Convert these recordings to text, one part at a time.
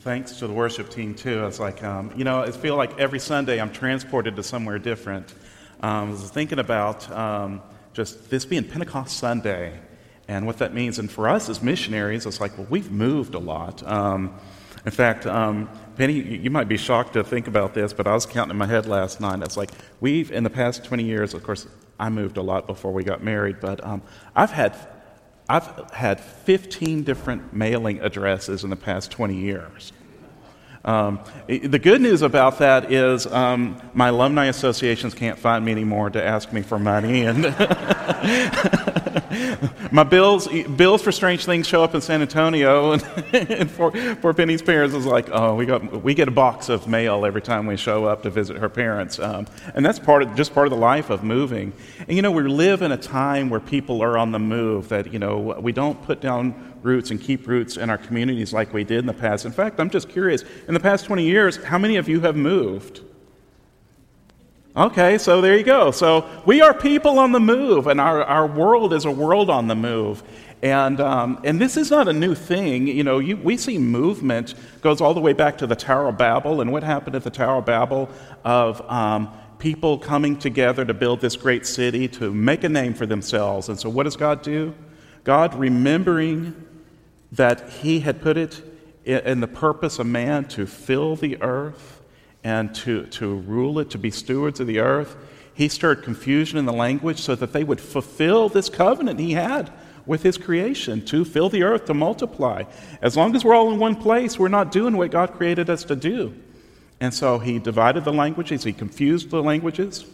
thanks to the worship team too. It's like, um, you know, I feel like every Sunday I'm transported to somewhere different. Um, I was thinking about um, just this being Pentecost Sunday and what that means. And for us as missionaries, it's like, well, we've moved a lot. Um, in fact, um, Penny, you might be shocked to think about this, but I was counting in my head last night. It's like we've, in the past 20 years, of course, I moved a lot before we got married, but um, I've had I've had 15 different mailing addresses in the past 20 years. Um, the good news about that is um, my alumni associations can't find me anymore to ask me for money, and my bills bills for strange things show up in San Antonio, and, and for, for Penny's parents is like, oh, we got we get a box of mail every time we show up to visit her parents, um, and that's part of just part of the life of moving. And you know, we live in a time where people are on the move. That you know, we don't put down roots and keep roots in our communities like we did in the past. In fact, I'm just curious in the past 20 years, how many of you have moved? Okay, so there you go. So we are people on the move, and our, our world is a world on the move. And, um, and this is not a new thing. You know, you, we see movement goes all the way back to the Tower of Babel. And what happened at the Tower of Babel of um, people coming together to build this great city, to make a name for themselves. And so what does God do? God, remembering that he had put it in the purpose of man to fill the earth and to, to rule it, to be stewards of the earth, he stirred confusion in the language so that they would fulfill this covenant he had with his creation to fill the earth, to multiply. As long as we're all in one place, we're not doing what God created us to do. And so he divided the languages, he confused the languages.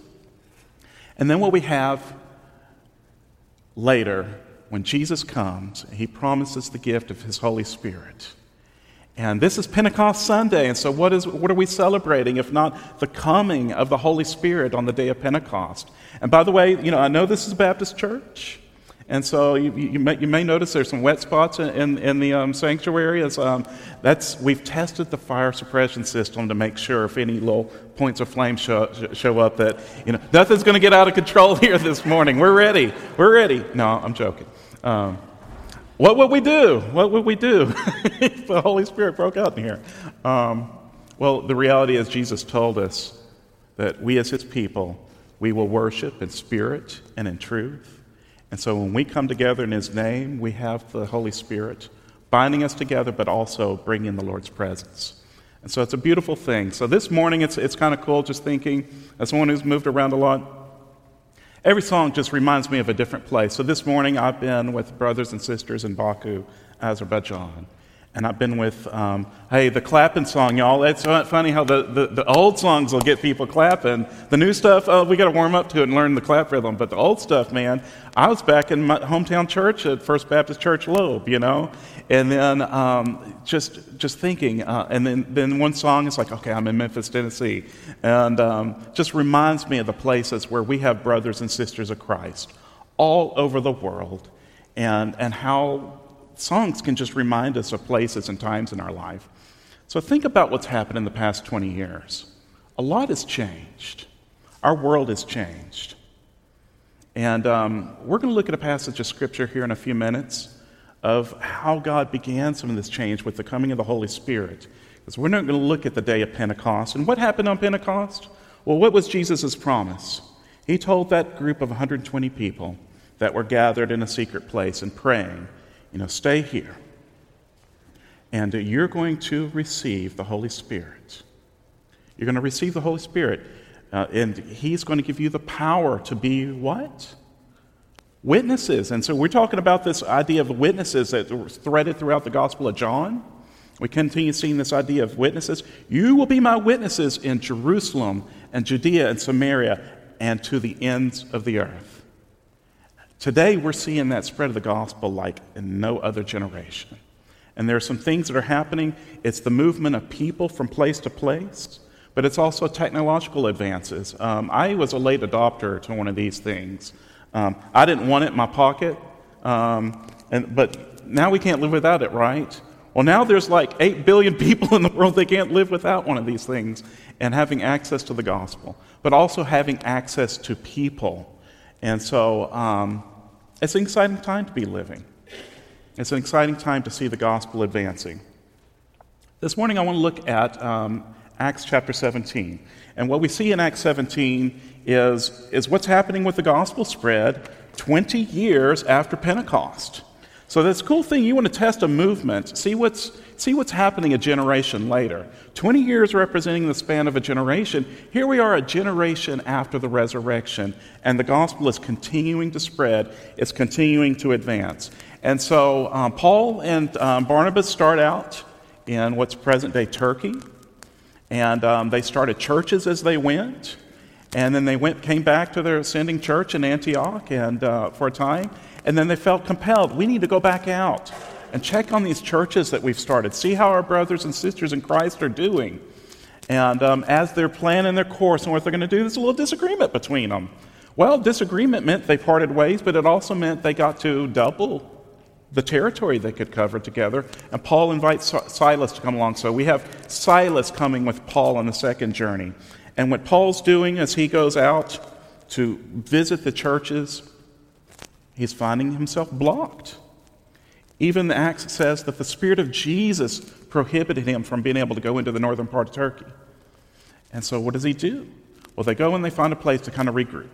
And then what we have later when Jesus comes, he promises the gift of his Holy Spirit. And this is Pentecost Sunday, and so what, is, what are we celebrating if not the coming of the Holy Spirit on the day of Pentecost? And by the way, you know, I know this is a Baptist church, and so you, you, may, you may, notice there's some wet spots in, in the um, sanctuary. As, um, that's, we've tested the fire suppression system to make sure if any little points of flame show, show up that, you know, nothing's going to get out of control here this morning. We're ready. We're ready. No, I'm joking. Um, what would we do? What would we do if the Holy Spirit broke out in here? Um, well, the reality is, Jesus told us that we as His people, we will worship in spirit and in truth. And so when we come together in His name, we have the Holy Spirit binding us together, but also bringing the Lord's presence. And so it's a beautiful thing. So this morning, it's, it's kind of cool just thinking, as someone who's moved around a lot, Every song just reminds me of a different place. So this morning I've been with brothers and sisters in Baku, Azerbaijan. And I've been with, um, hey, the clapping song, y'all. It's funny how the, the, the, old songs will get people clapping. The new stuff, oh, we got to warm up to it and learn the clap rhythm. But the old stuff, man, I was back in my hometown church at First Baptist Church Loeb, you know? And then um, just, just thinking, uh, and then, then one song is like, okay, I'm in Memphis, Tennessee. And um, just reminds me of the places where we have brothers and sisters of Christ all over the world and, and how songs can just remind us of places and times in our life. So think about what's happened in the past 20 years. A lot has changed. Our world has changed. And um, we're going to look at a passage of Scripture here in a few minutes of how God began some of this change with the coming of the Holy Spirit. Because we're not going to look at the day of Pentecost. And what happened on Pentecost? Well, what was Jesus' promise? He told that group of 120 people that were gathered in a secret place and praying, you know, stay here. And you're going to receive the Holy Spirit. You're going to receive the Holy Spirit. Uh, and He's going to give you the power to be what? Witnesses. And so we're talking about this idea of witnesses that was threaded throughout the Gospel of John. We continue seeing this idea of witnesses. You will be my witnesses in Jerusalem and Judea and Samaria and to the ends of the earth. Today, we're seeing that spread of the gospel like in no other generation. And there are some things that are happening. It's the movement of people from place to place, but it's also technological advances. Um, I was a late adopter to one of these things. Um, I didn't want it in my pocket, um, and, but now we can't live without it, right? Well, now there's like 8 billion people in the world that can't live without one of these things and having access to the gospel, but also having access to people. And so um, it's an exciting time to be living. It's an exciting time to see the gospel advancing. This morning, I want to look at um, Acts chapter 17. And what we see in Acts 17 is, is what's happening with the gospel spread 20 years after Pentecost. So that's a cool thing. You want to test a movement, see what's, see what's happening a generation later. 20 years representing the span of a generation. Here we are a generation after the resurrection, and the gospel is continuing to spread, it's continuing to advance. And so um, Paul and um, Barnabas start out in what's present day Turkey. And um, they started churches as they went. And then they went, came back to their ascending church in Antioch and, uh, for a time. And then they felt compelled we need to go back out and check on these churches that we've started, see how our brothers and sisters in Christ are doing. And um, as they're planning their course and what they're going to do, there's a little disagreement between them. Well, disagreement meant they parted ways, but it also meant they got to double the territory they could cover together. And Paul invites Silas to come along. So we have Silas coming with Paul on the second journey. And what Paul's doing as he goes out to visit the churches, he's finding himself blocked. Even the Acts says that the Spirit of Jesus prohibited him from being able to go into the northern part of Turkey. And so what does he do? Well, they go and they find a place to kind of regroup.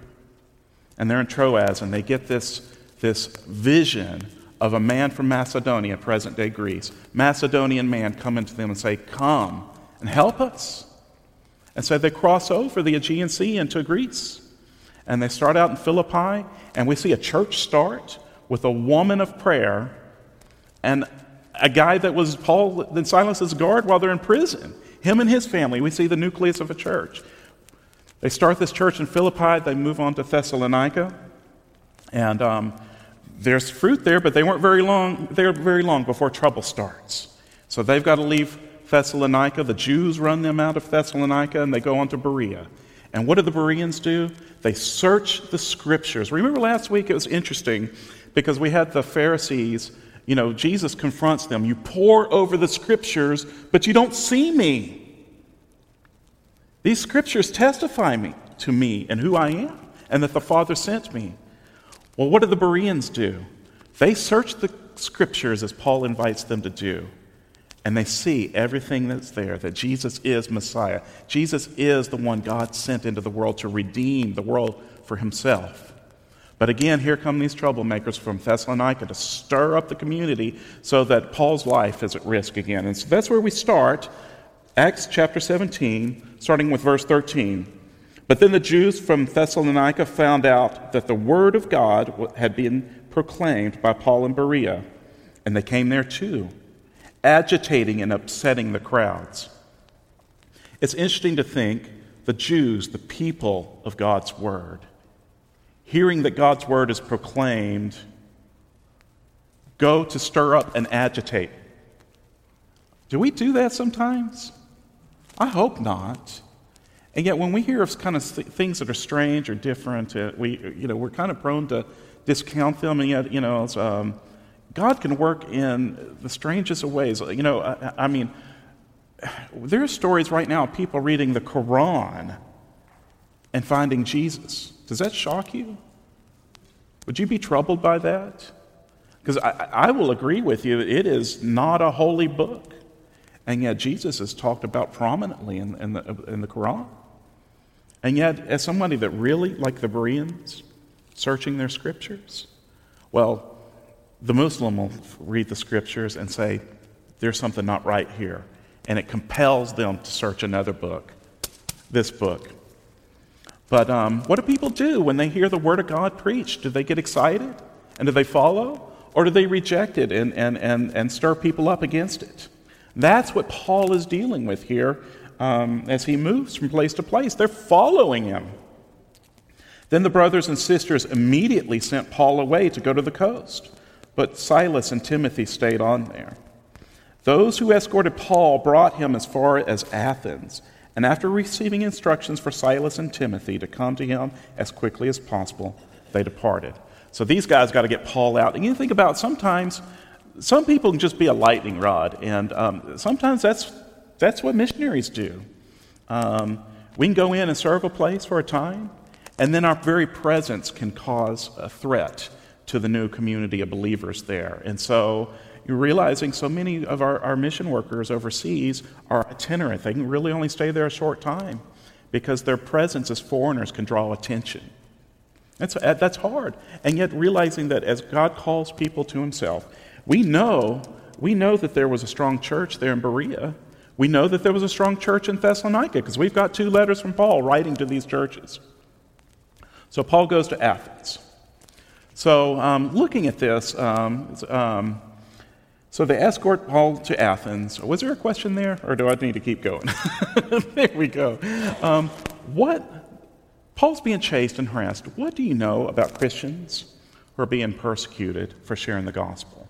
And they're in Troas and they get this, this vision of a man from Macedonia, present day Greece, Macedonian man, coming to them and say, Come and help us. And so they cross over the Aegean Sea into Greece. And they start out in Philippi, and we see a church start with a woman of prayer and a guy that was Paul and Silas's guard while they're in prison. Him and his family. We see the nucleus of a church. They start this church in Philippi, they move on to Thessalonica, and um, there's fruit there, but they weren't very long, they were very long before trouble starts. So they've got to leave Thessalonica. The Jews run them out of Thessalonica and they go on to Berea. And what do the Bereans do? They search the scriptures. Remember last week it was interesting because we had the Pharisees, you know, Jesus confronts them. You pore over the scriptures, but you don't see me. These scriptures testify me to me and who I am, and that the Father sent me. Well, what do the Bereans do? They search the scriptures as Paul invites them to do, and they see everything that's there that Jesus is Messiah. Jesus is the one God sent into the world to redeem the world for himself. But again, here come these troublemakers from Thessalonica to stir up the community so that Paul's life is at risk again. And so that's where we start. Acts chapter 17, starting with verse 13. But then the Jews from Thessalonica found out that the word of God had been proclaimed by Paul and Berea, and they came there too, agitating and upsetting the crowds. It's interesting to think the Jews, the people of God's word, hearing that God's word is proclaimed, go to stir up and agitate. Do we do that sometimes? I hope not. And yet, when we hear of kind of things that are strange or different, uh, we, you know, we're kind of prone to discount them. And yet, you know, um, God can work in the strangest of ways. You know, I, I mean, there are stories right now of people reading the Quran and finding Jesus. Does that shock you? Would you be troubled by that? Because I, I, will agree with you, it is not a holy book. And yet, Jesus is talked about prominently in, in, the, in the Quran. And yet, as somebody that really, like the Bereans, searching their scriptures, well, the Muslim will read the scriptures and say, there's something not right here. And it compels them to search another book, this book. But um, what do people do when they hear the Word of God preached? Do they get excited? And do they follow? Or do they reject it and, and, and, and stir people up against it? That's what Paul is dealing with here um, as he moves from place to place. They're following him. Then the brothers and sisters immediately sent Paul away to go to the coast, but Silas and Timothy stayed on there. Those who escorted Paul brought him as far as Athens, and after receiving instructions for Silas and Timothy to come to him as quickly as possible, they departed. So these guys got to get Paul out. And you think about sometimes some people can just be a lightning rod, and um, sometimes that's that's what missionaries do. Um, we can go in and serve a place for a time, and then our very presence can cause a threat to the new community of believers there. And so realizing so many of our, our mission workers overseas are itinerant. They can really only stay there a short time because their presence as foreigners can draw attention. That's, uh, that's hard. And yet, realizing that as God calls people to Himself, we know, we know that there was a strong church there in Berea. We know that there was a strong church in Thessalonica because we've got two letters from Paul writing to these churches. So, Paul goes to Athens. So, um, looking at this, um, um, so they escort Paul to Athens. Was there a question there, or do I need to keep going? there we go. Um, what Paul's being chased and harassed. What do you know about Christians who are being persecuted for sharing the gospel?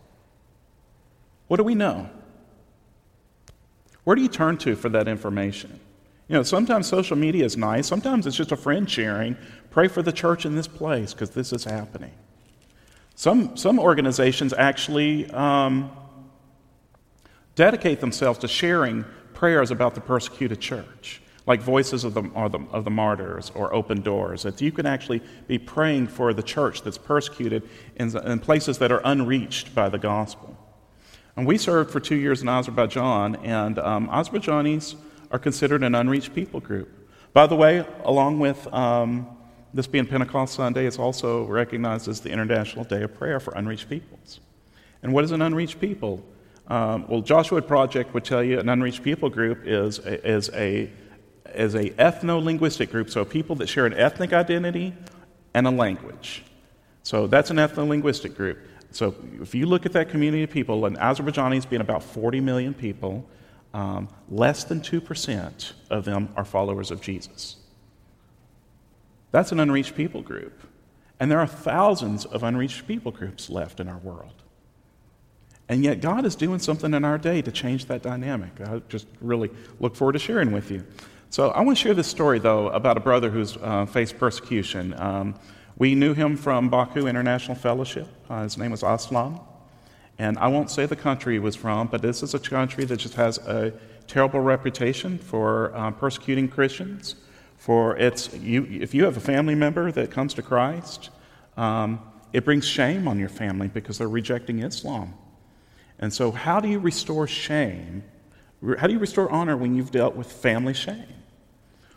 What do we know? Where do you turn to for that information? You know, sometimes social media is nice, sometimes it's just a friend sharing. Pray for the church in this place because this is happening. Some, some organizations actually um, dedicate themselves to sharing prayers about the persecuted church, like Voices of the, the, of the Martyrs or Open Doors, that you can actually be praying for the church that's persecuted in, in places that are unreached by the gospel. And we served for two years in Azerbaijan, and um, Azerbaijanis are considered an unreached people group. By the way, along with um, this being Pentecost Sunday, it's also recognized as the International Day of Prayer for Unreached Peoples. And what is an unreached people? Um, well, Joshua Project would tell you an unreached people group is is a, is a ethno-linguistic group, so people that share an ethnic identity and a language. So that's an ethno-linguistic group. So if you look at that community of people, and Azerbaijanis being about 40 million people, um, less than 2% of them are followers of Jesus. That's an unreached people group. And there are thousands of unreached people groups left in our world. And yet, God is doing something in our day to change that dynamic. I just really look forward to sharing with you. So, I want to share this story, though, about a brother who's uh, faced persecution. Um, we knew him from Baku International Fellowship. Uh, his name was Aslam. And I won't say the country he was from, but this is a country that just has a terrible reputation for uh, persecuting Christians. For its, you, if you have a family member that comes to Christ, um, it brings shame on your family because they're rejecting Islam. And so, how do you restore shame? How do you restore honor when you've dealt with family shame?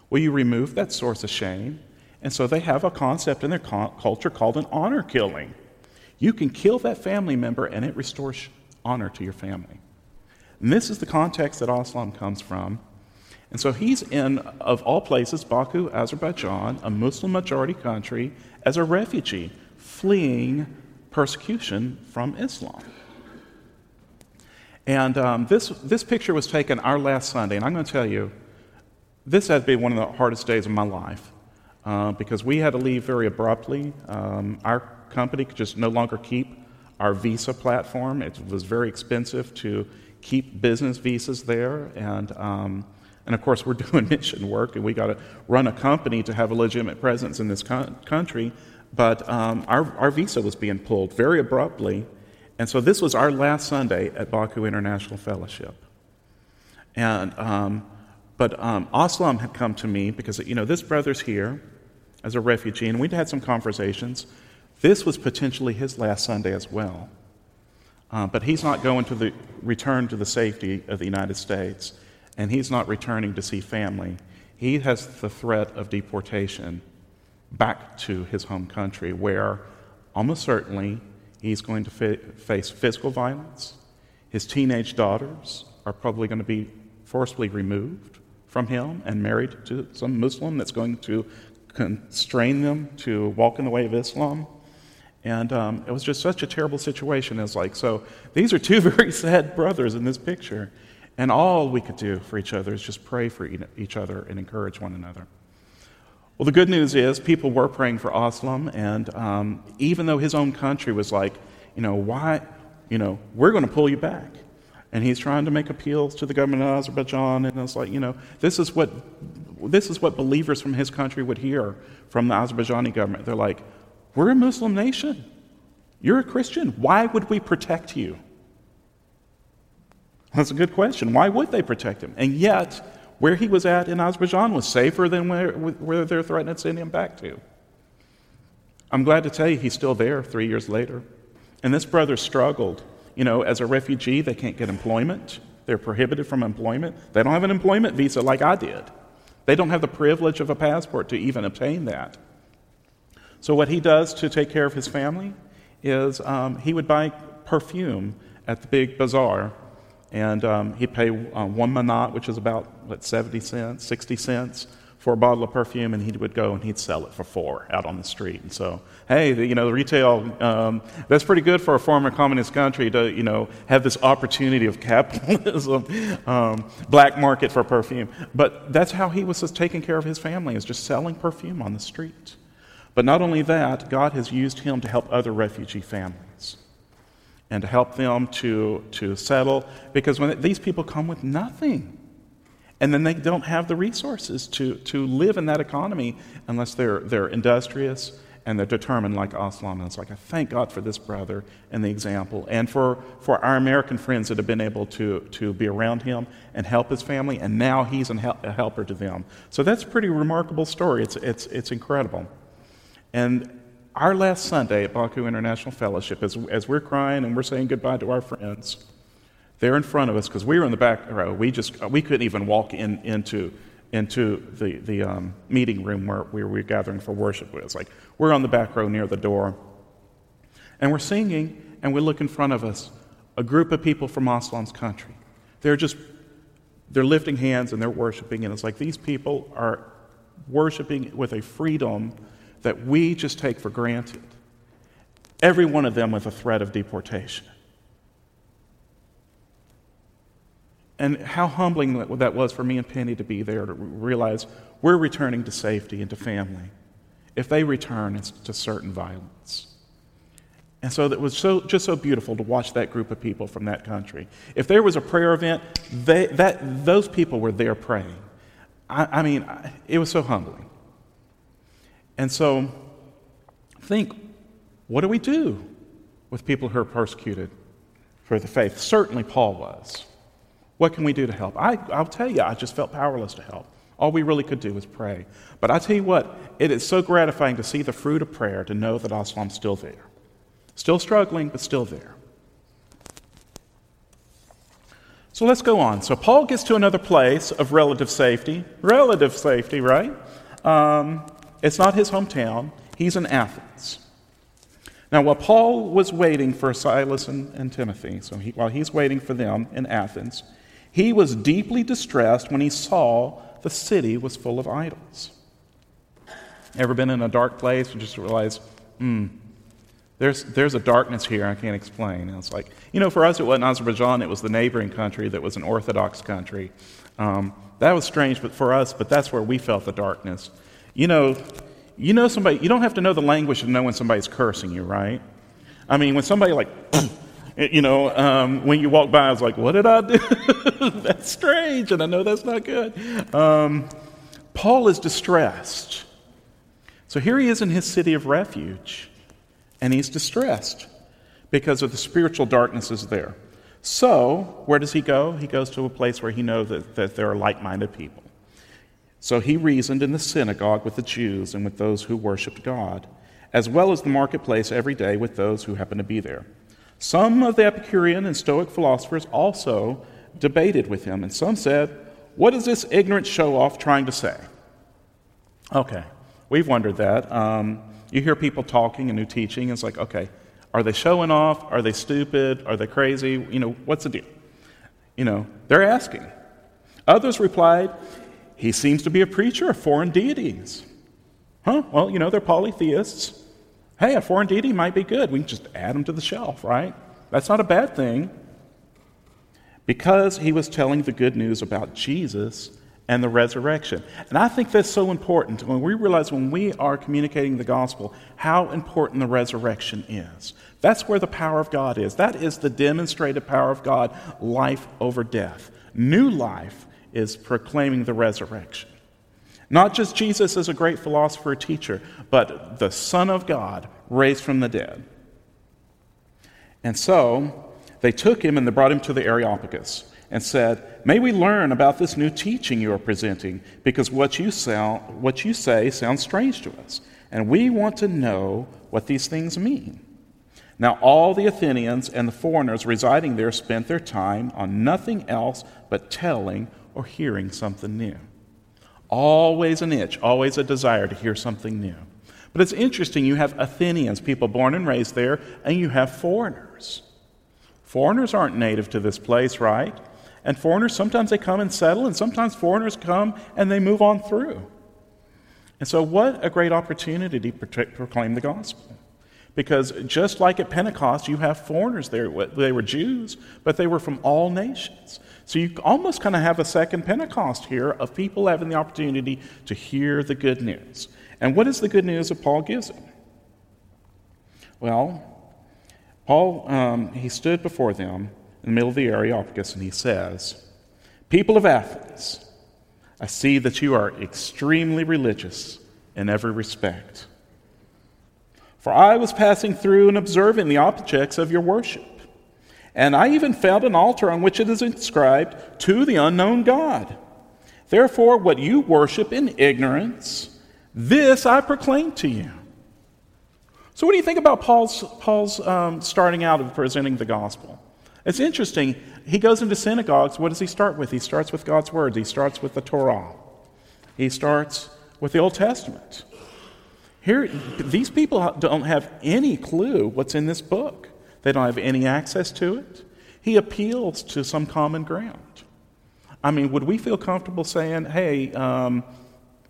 Well, you remove that source of shame. And so, they have a concept in their culture called an honor killing. You can kill that family member, and it restores honor to your family. And this is the context that Aslam comes from. And so he's in, of all places, Baku, Azerbaijan, a Muslim majority country, as a refugee, fleeing persecution from Islam. And um, this, this picture was taken our last Sunday, and I'm going to tell you, this has been one of the hardest days of my life uh, because we had to leave very abruptly. Um, our company could just no longer keep our visa platform. It was very expensive to keep business visas there, and um, and of course we're doing mission work, and we got to run a company to have a legitimate presence in this co- country. But um, our our visa was being pulled very abruptly, and so this was our last Sunday at Baku International Fellowship. And, um, but um, Aslam had come to me because, you know, this brother's here as a refugee, and we'd had some conversations. This was potentially his last Sunday as well. Uh, but he's not going to the, return to the safety of the United States, and he's not returning to see family. He has the threat of deportation back to his home country, where almost certainly He's going to fa- face physical violence. His teenage daughters are probably going to be forcibly removed from him and married to some Muslim that's going to constrain them to walk in the way of Islam. And um, it was just such a terrible situation. It's like, so these are two very sad brothers in this picture. And all we could do for each other is just pray for each other and encourage one another. Well, the good news is people were praying for Aslam, and um, even though his own country was like, you know, why, you know, we're going to pull you back. And he's trying to make appeals to the government of Azerbaijan, and it's like, you know, this is what, this is what believers from his country would hear from the Azerbaijani government. They're like, we're a Muslim nation. You're a Christian. Why would we protect you? That's a good question. Why would they protect him? And yet, where he was at in Azerbaijan was safer than where, where they're threatening to send him back to. I'm glad to tell you he's still there three years later. And this brother struggled. You know, as a refugee, they can't get employment. They're prohibited from employment. They don't have an employment visa like I did. They don't have the privilege of a passport to even obtain that. So, what he does to take care of his family is um, he would buy perfume at the big bazaar, and um, he'd pay uh, one manat, which is about, what, 70 cents, 60 cents for a bottle of perfume, and he would go and he'd sell it for four out on the street. And so, hey, the, you know, the retail, um, that's pretty good for a former communist country to, you know, have this opportunity of capitalism, um, black market for perfume. But that's how he was just taking care of his family, is just selling perfume on the street. But not only that, God has used him to help other refugee families and to help them to, to settle because when these people come with nothing and then they don't have the resources to, to live in that economy unless they're, they're industrious and they're determined like Aslam. And it's like, I thank God for this brother and the example, and for, for our American friends that have been able to, to be around him and help his family, and now he's a helper to them. So that's a pretty remarkable story. It's, it's, it's incredible. And our last Sunday at Baku International Fellowship, as, as we're crying and we're saying goodbye to our friends, they're in front of us because we were in the back row. We just we couldn't even walk in into into the the um, meeting room where we were gathering for worship. It was like we're on the back row near the door, and we're singing, and we look in front of us, a group of people from Aslam's country. They're just they're lifting hands and they're worshiping, and it's like these people are worshiping with a freedom that we just take for granted. Every one of them with a threat of deportation. And how humbling that was for me and Penny to be there to realize we're returning to safety and to family. If they return, it's to certain violence. And so it was so, just so beautiful to watch that group of people from that country. If there was a prayer event, they, that, those people were there praying. I, I mean, it was so humbling. And so, think what do we do with people who are persecuted for the faith? Certainly, Paul was. What can we do to help? I, I'll tell you, I just felt powerless to help. All we really could do was pray. But I tell you what, it is so gratifying to see the fruit of prayer to know that Aslam's still there. Still struggling, but still there. So let's go on. So Paul gets to another place of relative safety. Relative safety, right? Um, it's not his hometown, he's in Athens. Now, while Paul was waiting for Silas and, and Timothy, so he, while he's waiting for them in Athens, he was deeply distressed when he saw the city was full of idols. Ever been in a dark place and just realize, hmm, there's, there's a darkness here I can't explain. And it's like, you know, for us it wasn't Azerbaijan, it was the neighboring country that was an Orthodox country. Um, that was strange but for us, but that's where we felt the darkness. You know, you know somebody, you don't have to know the language to know when somebody's cursing you, right? I mean, when somebody like, You know, um, when you walk by, I was like, what did I do? that's strange, and I know that's not good. Um, Paul is distressed. So here he is in his city of refuge, and he's distressed because of the spiritual darknesses there. So, where does he go? He goes to a place where he knows that, that there are like minded people. So he reasoned in the synagogue with the Jews and with those who worshiped God, as well as the marketplace every day with those who happened to be there. Some of the Epicurean and Stoic philosophers also debated with him, and some said, What is this ignorant show off trying to say? Okay, we've wondered that. Um, you hear people talking and new teaching, and it's like, okay, are they showing off? Are they stupid? Are they crazy? You know, what's the deal? You know, they're asking. Others replied, He seems to be a preacher of foreign deities. Huh? Well, you know, they're polytheists hey, a foreign deity might be good. We can just add them to the shelf, right? That's not a bad thing. Because he was telling the good news about Jesus and the resurrection. And I think that's so important when we realize when we are communicating the gospel how important the resurrection is. That's where the power of God is. That is the demonstrated power of God, life over death. New life is proclaiming the resurrection. Not just Jesus as a great philosopher teacher, but the Son of God raised from the dead. And so they took him and they brought him to the Areopagus and said, May we learn about this new teaching you are presenting, because what you, what you say sounds strange to us, and we want to know what these things mean. Now, all the Athenians and the foreigners residing there spent their time on nothing else but telling or hearing something new. Always an itch, always a desire to hear something new. But it's interesting, you have Athenians, people born and raised there, and you have foreigners. Foreigners aren't native to this place, right? And foreigners, sometimes they come and settle, and sometimes foreigners come and they move on through. And so, what a great opportunity to proclaim the gospel. Because just like at Pentecost, you have foreigners there. They were Jews, but they were from all nations. So you almost kind of have a second Pentecost here of people having the opportunity to hear the good news. And what is the good news that Paul gives them? Well, Paul, um, he stood before them in the middle of the Areopagus and he says, People of Athens, I see that you are extremely religious in every respect. For I was passing through and observing the objects of your worship. And I even found an altar on which it is inscribed, To the unknown God. Therefore, what you worship in ignorance, this I proclaim to you. So, what do you think about Paul's, Paul's um, starting out of presenting the gospel? It's interesting. He goes into synagogues. What does he start with? He starts with God's words, he starts with the Torah, he starts with the Old Testament. Here, these people don't have any clue what's in this book. They don't have any access to it. He appeals to some common ground. I mean, would we feel comfortable saying, hey, um,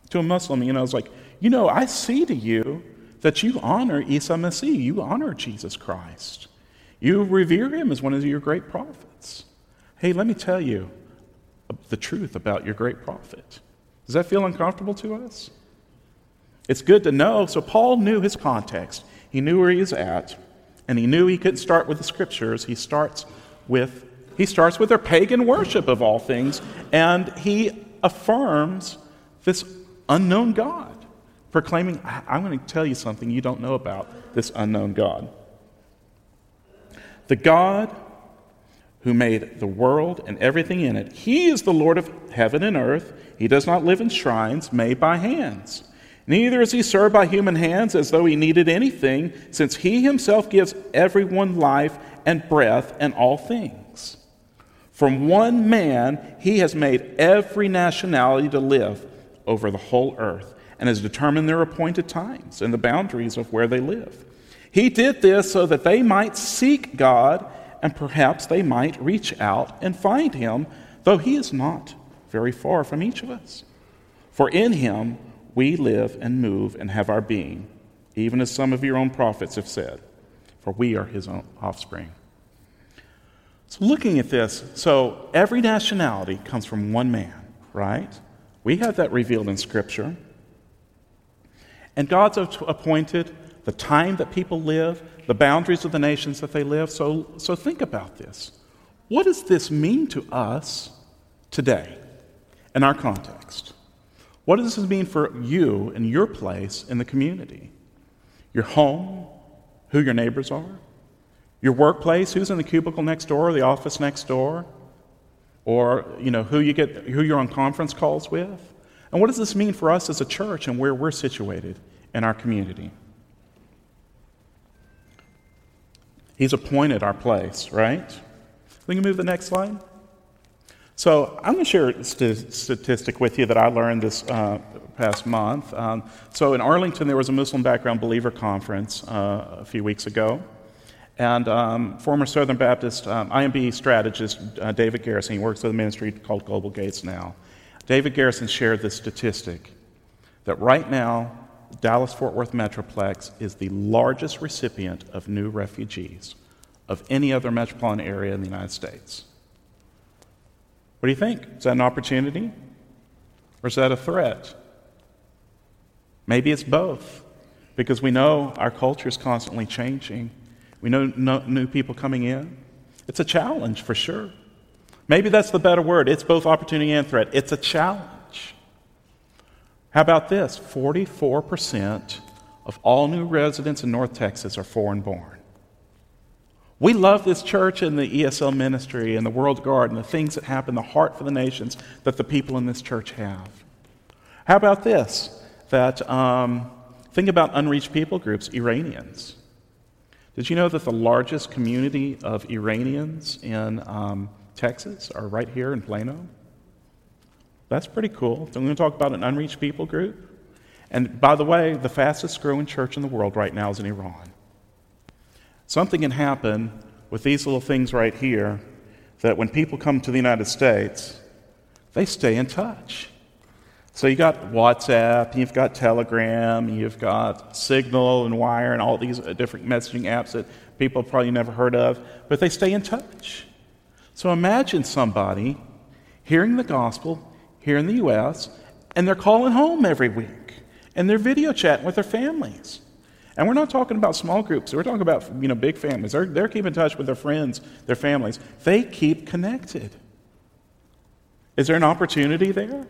to a Muslim, you know, it's like, you know, I see to you that you honor Isa Masih, you honor Jesus Christ. You revere him as one of your great prophets. Hey, let me tell you the truth about your great prophet. Does that feel uncomfortable to us? It's good to know. So Paul knew his context. He knew where he was at, and he knew he couldn't start with the scriptures. He starts with he starts with their pagan worship of all things, and he affirms this unknown God, proclaiming, I'm going to tell you something you don't know about this unknown God. The God who made the world and everything in it, he is the Lord of heaven and earth. He does not live in shrines made by hands. Neither is he served by human hands as though he needed anything, since he himself gives everyone life and breath and all things. From one man, he has made every nationality to live over the whole earth and has determined their appointed times and the boundaries of where they live. He did this so that they might seek God and perhaps they might reach out and find him, though he is not very far from each of us. For in him, we live and move and have our being, even as some of your own prophets have said, for we are his own offspring. So, looking at this, so every nationality comes from one man, right? We have that revealed in Scripture. And God's appointed the time that people live, the boundaries of the nations that they live. So, so think about this. What does this mean to us today in our context? What does this mean for you and your place in the community? Your home, who your neighbors are, your workplace, who's in the cubicle next door, the office next door, or you know who you get who you're on conference calls with. And what does this mean for us as a church and where we're situated in our community? He's appointed our place, right? We can move the next slide. So I'm going to share a st- statistic with you that I learned this uh, past month. Um, so in Arlington, there was a Muslim background believer conference uh, a few weeks ago. And um, former Southern Baptist um, IMB strategist uh, David Garrison, he works with a ministry called Global Gates now. David Garrison shared this statistic that right now, Dallas Fort Worth Metroplex is the largest recipient of new refugees of any other metropolitan area in the United States. What do you think? Is that an opportunity? Or is that a threat? Maybe it's both, because we know our culture is constantly changing. We know no, new people coming in. It's a challenge for sure. Maybe that's the better word. It's both opportunity and threat. It's a challenge. How about this? 44% of all new residents in North Texas are foreign born. We love this church and the ESL ministry and the World Guard and the things that happen, the heart for the nations that the people in this church have. How about this? That um, think about unreached people groups, Iranians. Did you know that the largest community of Iranians in um, Texas are right here in Plano? That's pretty cool. So I'm going to talk about an unreached people group. And by the way, the fastest growing church in the world right now is in Iran. Something can happen with these little things right here that when people come to the United States, they stay in touch. So you got WhatsApp, you've got Telegram, you've got Signal and Wire and all these uh, different messaging apps that people probably never heard of, but they stay in touch. So imagine somebody hearing the gospel here in the U.S., and they're calling home every week, and they're video chatting with their families. And we're not talking about small groups. We're talking about you know big families. They're, they're keeping in touch with their friends, their families. They keep connected. Is there an opportunity there?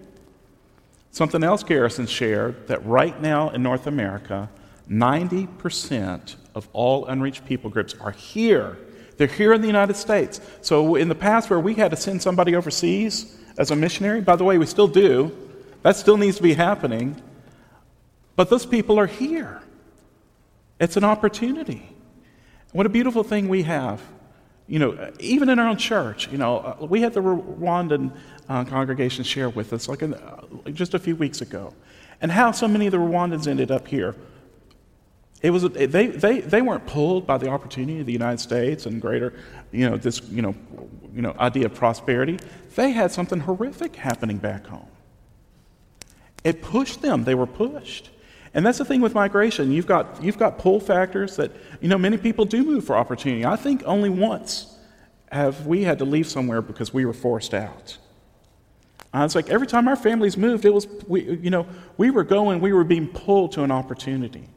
Something else Garrison shared that right now in North America, 90% of all unreached people groups are here. They're here in the United States. So in the past, where we had to send somebody overseas as a missionary, by the way, we still do, that still needs to be happening. But those people are here. It's an opportunity. What a beautiful thing we have. You know, even in our own church, you know, uh, we had the Rwandan uh, congregation share with us like, in, uh, just a few weeks ago, and how so many of the Rwandans ended up here. It was they, they, they weren't pulled by the opportunity of the United States and greater, you know, this you know, you know idea of prosperity. They had something horrific happening back home. It pushed them. They were pushed. And that's the thing with migration. You've got, you've got pull factors that, you know, many people do move for opportunity. I think only once have we had to leave somewhere because we were forced out. Uh, it's like every time our families moved, it was, we, you know, we were going, we were being pulled to an opportunity.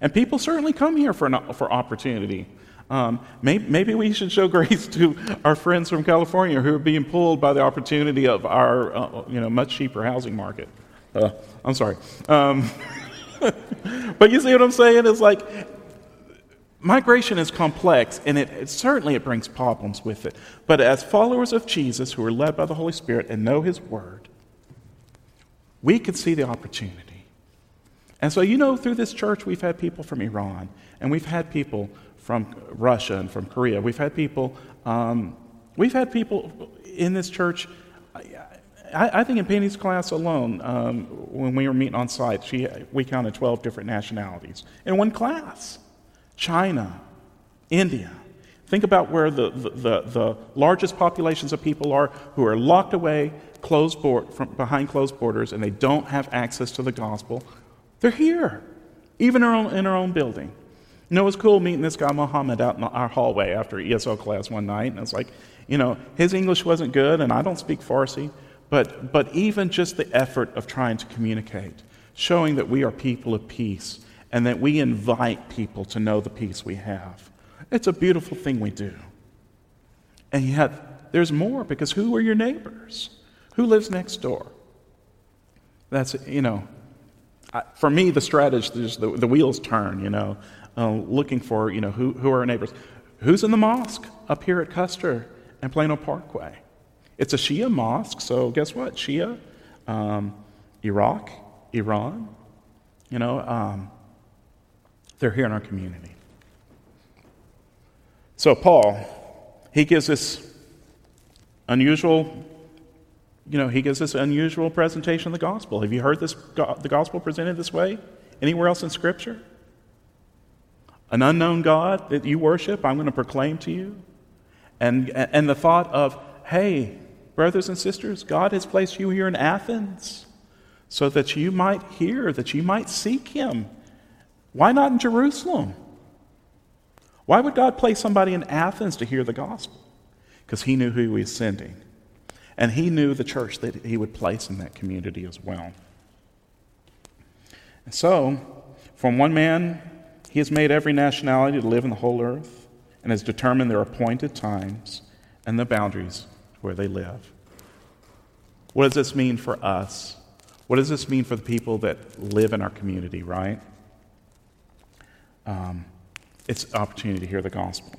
And people certainly come here for, an, for opportunity. Um, maybe, maybe, we should show grace to our friends from California who are being pulled by the opportunity of our, uh, you know, much cheaper housing market. Uh, I'm sorry. Um, but you see what I'm saying? It's like migration is complex and it, it, certainly it brings problems with it. But as followers of Jesus who are led by the Holy Spirit and know his word, we can see the opportunity. And so, you know, through this church, we've had people from Iran, and we've had people from Russia and from Korea. We've had people, um, we've had people in this church I, I, think in Penny's class alone, um, when we were meeting on site, she, we counted 12 different nationalities in one class China, India. Think about where the, the, the, the largest populations of people are who are locked away closed board, from behind closed borders and they don't have access to the gospel. They're here, even in our own, in our own building. You know, it was cool meeting this guy, Mohammed, out in our hallway after ESL class one night. And it's like, you know, his English wasn't good, and I don't speak Farsi. But, but even just the effort of trying to communicate, showing that we are people of peace and that we invite people to know the peace we have. It's a beautiful thing we do. And yet, there's more because who are your neighbors? Who lives next door? That's, you know, for me, the strategy is the, the wheels turn, you know, uh, looking for, you know, who, who are our neighbors? Who's in the mosque up here at Custer and Plano Parkway? It's a Shia mosque, so guess what? Shia, um, Iraq, Iran, you know, um, they're here in our community. So, Paul, he gives this unusual, you know, he gives this unusual presentation of the gospel. Have you heard this, the gospel presented this way anywhere else in Scripture? An unknown God that you worship, I'm going to proclaim to you. And, and the thought of, hey, brothers and sisters, God has placed you here in Athens so that you might hear, that you might seek Him. Why not in Jerusalem? Why would God place somebody in Athens to hear the gospel? Because He knew who He was sending. And He knew the church that He would place in that community as well. And so, from one man, He has made every nationality to live in the whole earth and has determined their appointed times and the boundaries where they live. What does this mean for us? What does this mean for the people that live in our community, right? Um, it's an opportunity to hear the gospel.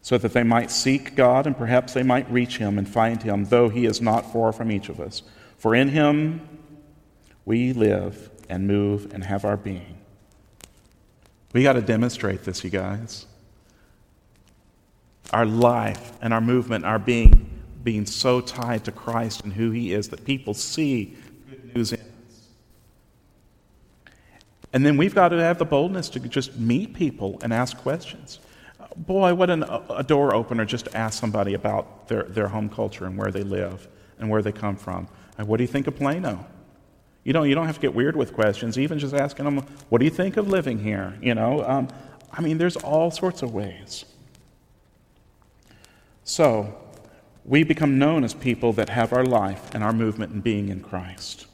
So that they might seek God and perhaps they might reach him and find him, though he is not far from each of us. For in him we live and move and have our being. We got to demonstrate this, you guys. Our life and our movement, our being, being so tied to Christ and who He is that people see good news in us. And then we've got to have the boldness to just meet people and ask questions. Boy, what an, a door opener just to ask somebody about their, their home culture and where they live and where they come from. And what do you think of Plano? You don't, you don't have to get weird with questions, even just asking them, what do you think of living here? You know, um, I mean, there's all sorts of ways. So, we become known as people that have our life and our movement and being in Christ.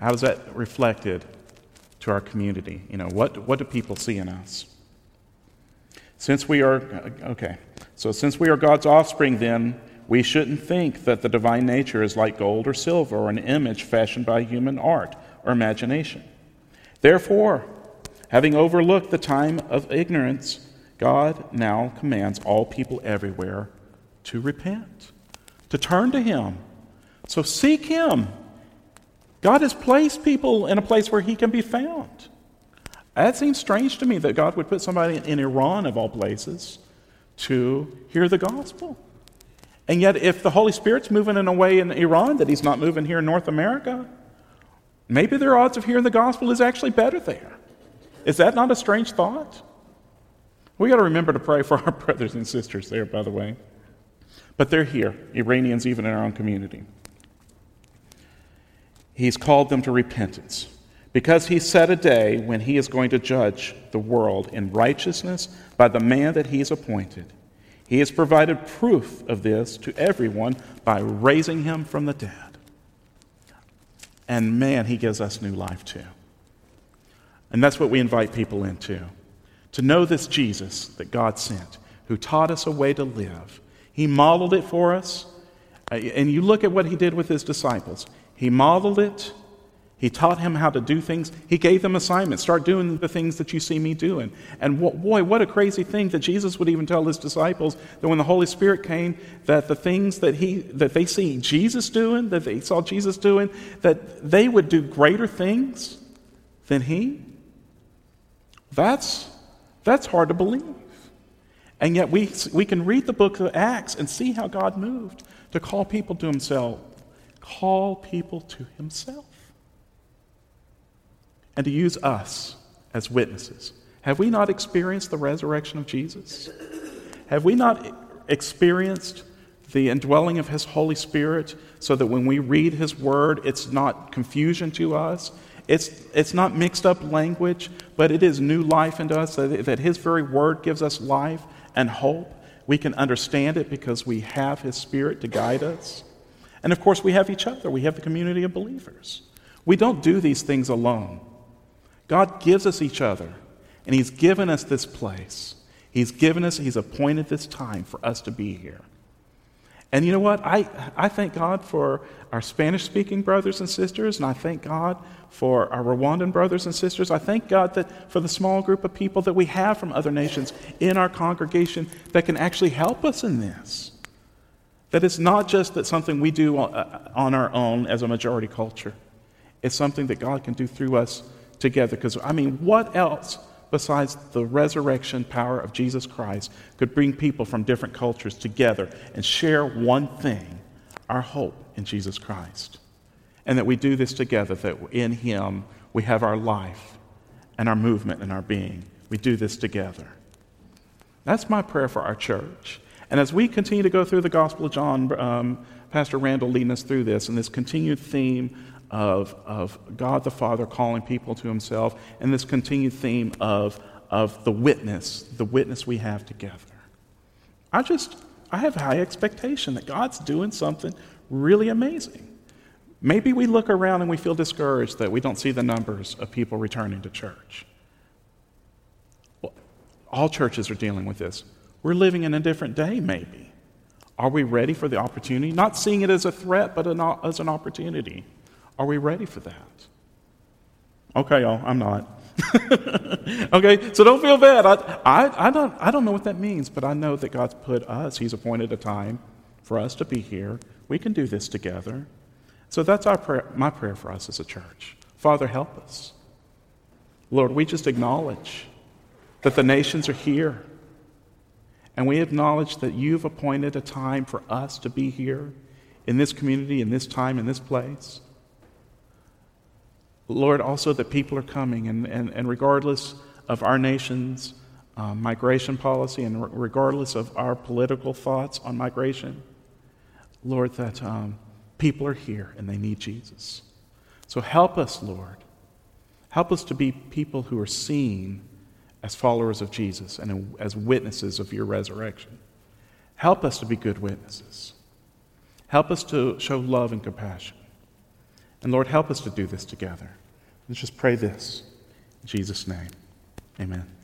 How is that reflected to our community? You know, what, what do people see in us? Since we are, okay, so since we are God's offspring, then we shouldn't think that the divine nature is like gold or silver or an image fashioned by human art or imagination. Therefore, having overlooked the time of ignorance, God now commands all people everywhere to repent, to turn to Him. So seek Him. God has placed people in a place where He can be found. That seems strange to me that God would put somebody in Iran, of all places, to hear the gospel. And yet, if the Holy Spirit's moving in a way in Iran that he's not moving here in North America, maybe their odds of hearing the gospel is actually better there. Is that not a strange thought? We got to remember to pray for our brothers and sisters there, by the way. But they're here, Iranians, even in our own community. He's called them to repentance because he set a day when he is going to judge the world in righteousness by the man that he's appointed. He has provided proof of this to everyone by raising him from the dead. And man, he gives us new life too. And that's what we invite people into to know this Jesus that God sent, who taught us a way to live. He modeled it for us. Uh, and you look at what he did with his disciples. He modeled it, he taught him how to do things. He gave them assignments. Start doing the things that you see me doing. And boy, what a crazy thing that Jesus would even tell his disciples that when the Holy Spirit came, that the things that he that they see Jesus doing, that they saw Jesus doing, that they would do greater things than he. That's that's hard to believe. And yet we we can read the book of Acts and see how God moved to call people to himself. Call people to himself and to use us as witnesses. Have we not experienced the resurrection of Jesus? Have we not experienced the indwelling of His Holy Spirit so that when we read His Word, it's not confusion to us? It's, it's not mixed up language, but it is new life into us, that, that His very Word gives us life and hope. We can understand it because we have His Spirit to guide us. And of course, we have each other, we have the community of believers. We don't do these things alone. God gives us each other, and He's given us this place. He's given us, He's appointed this time for us to be here. And you know what? I, I thank God for our Spanish speaking brothers and sisters, and I thank God for our Rwandan brothers and sisters. I thank God that for the small group of people that we have from other nations in our congregation that can actually help us in this. That it's not just that something we do on uh, our own as a majority culture, it's something that God can do through us together. Because, I mean, what else besides the resurrection power of Jesus Christ could bring people from different cultures together and share one thing our hope in Jesus Christ? And that we do this together, that in Him we have our life and our movement and our being. We do this together. That's my prayer for our church. And as we continue to go through the Gospel of John, um, Pastor Randall leading us through this and this continued theme of, of God the Father calling people to himself, and this continued theme of, of the witness, the witness we have together. I just, I have high expectation that God's doing something really amazing. Maybe we look around and we feel discouraged that we don't see the numbers of people returning to church. Well, all churches are dealing with this. We're living in a different day, maybe. Are we ready for the opportunity? Not seeing it as a threat, but as an opportunity. Are we ready for that? Okay, y'all, I'm not. okay, so don't feel bad. I, I, I, don't, I don't know what that means, but I know that God's put us, He's appointed a time for us to be here. We can do this together. So that's our prayer, my prayer for us as a church. Father, help us. Lord, we just acknowledge that the nations are here. And we acknowledge that you've appointed a time for us to be here in this community, in this time, in this place. Lord, also that people are coming, and, and, and regardless of our nation's uh, migration policy and regardless of our political thoughts on migration, Lord, that um, people are here and they need Jesus. So help us, Lord. Help us to be people who are seen as followers of Jesus and as witnesses of your resurrection. Help us to be good witnesses. Help us to show love and compassion. And Lord, help us to do this together. Let's just pray this. In Jesus' name, amen.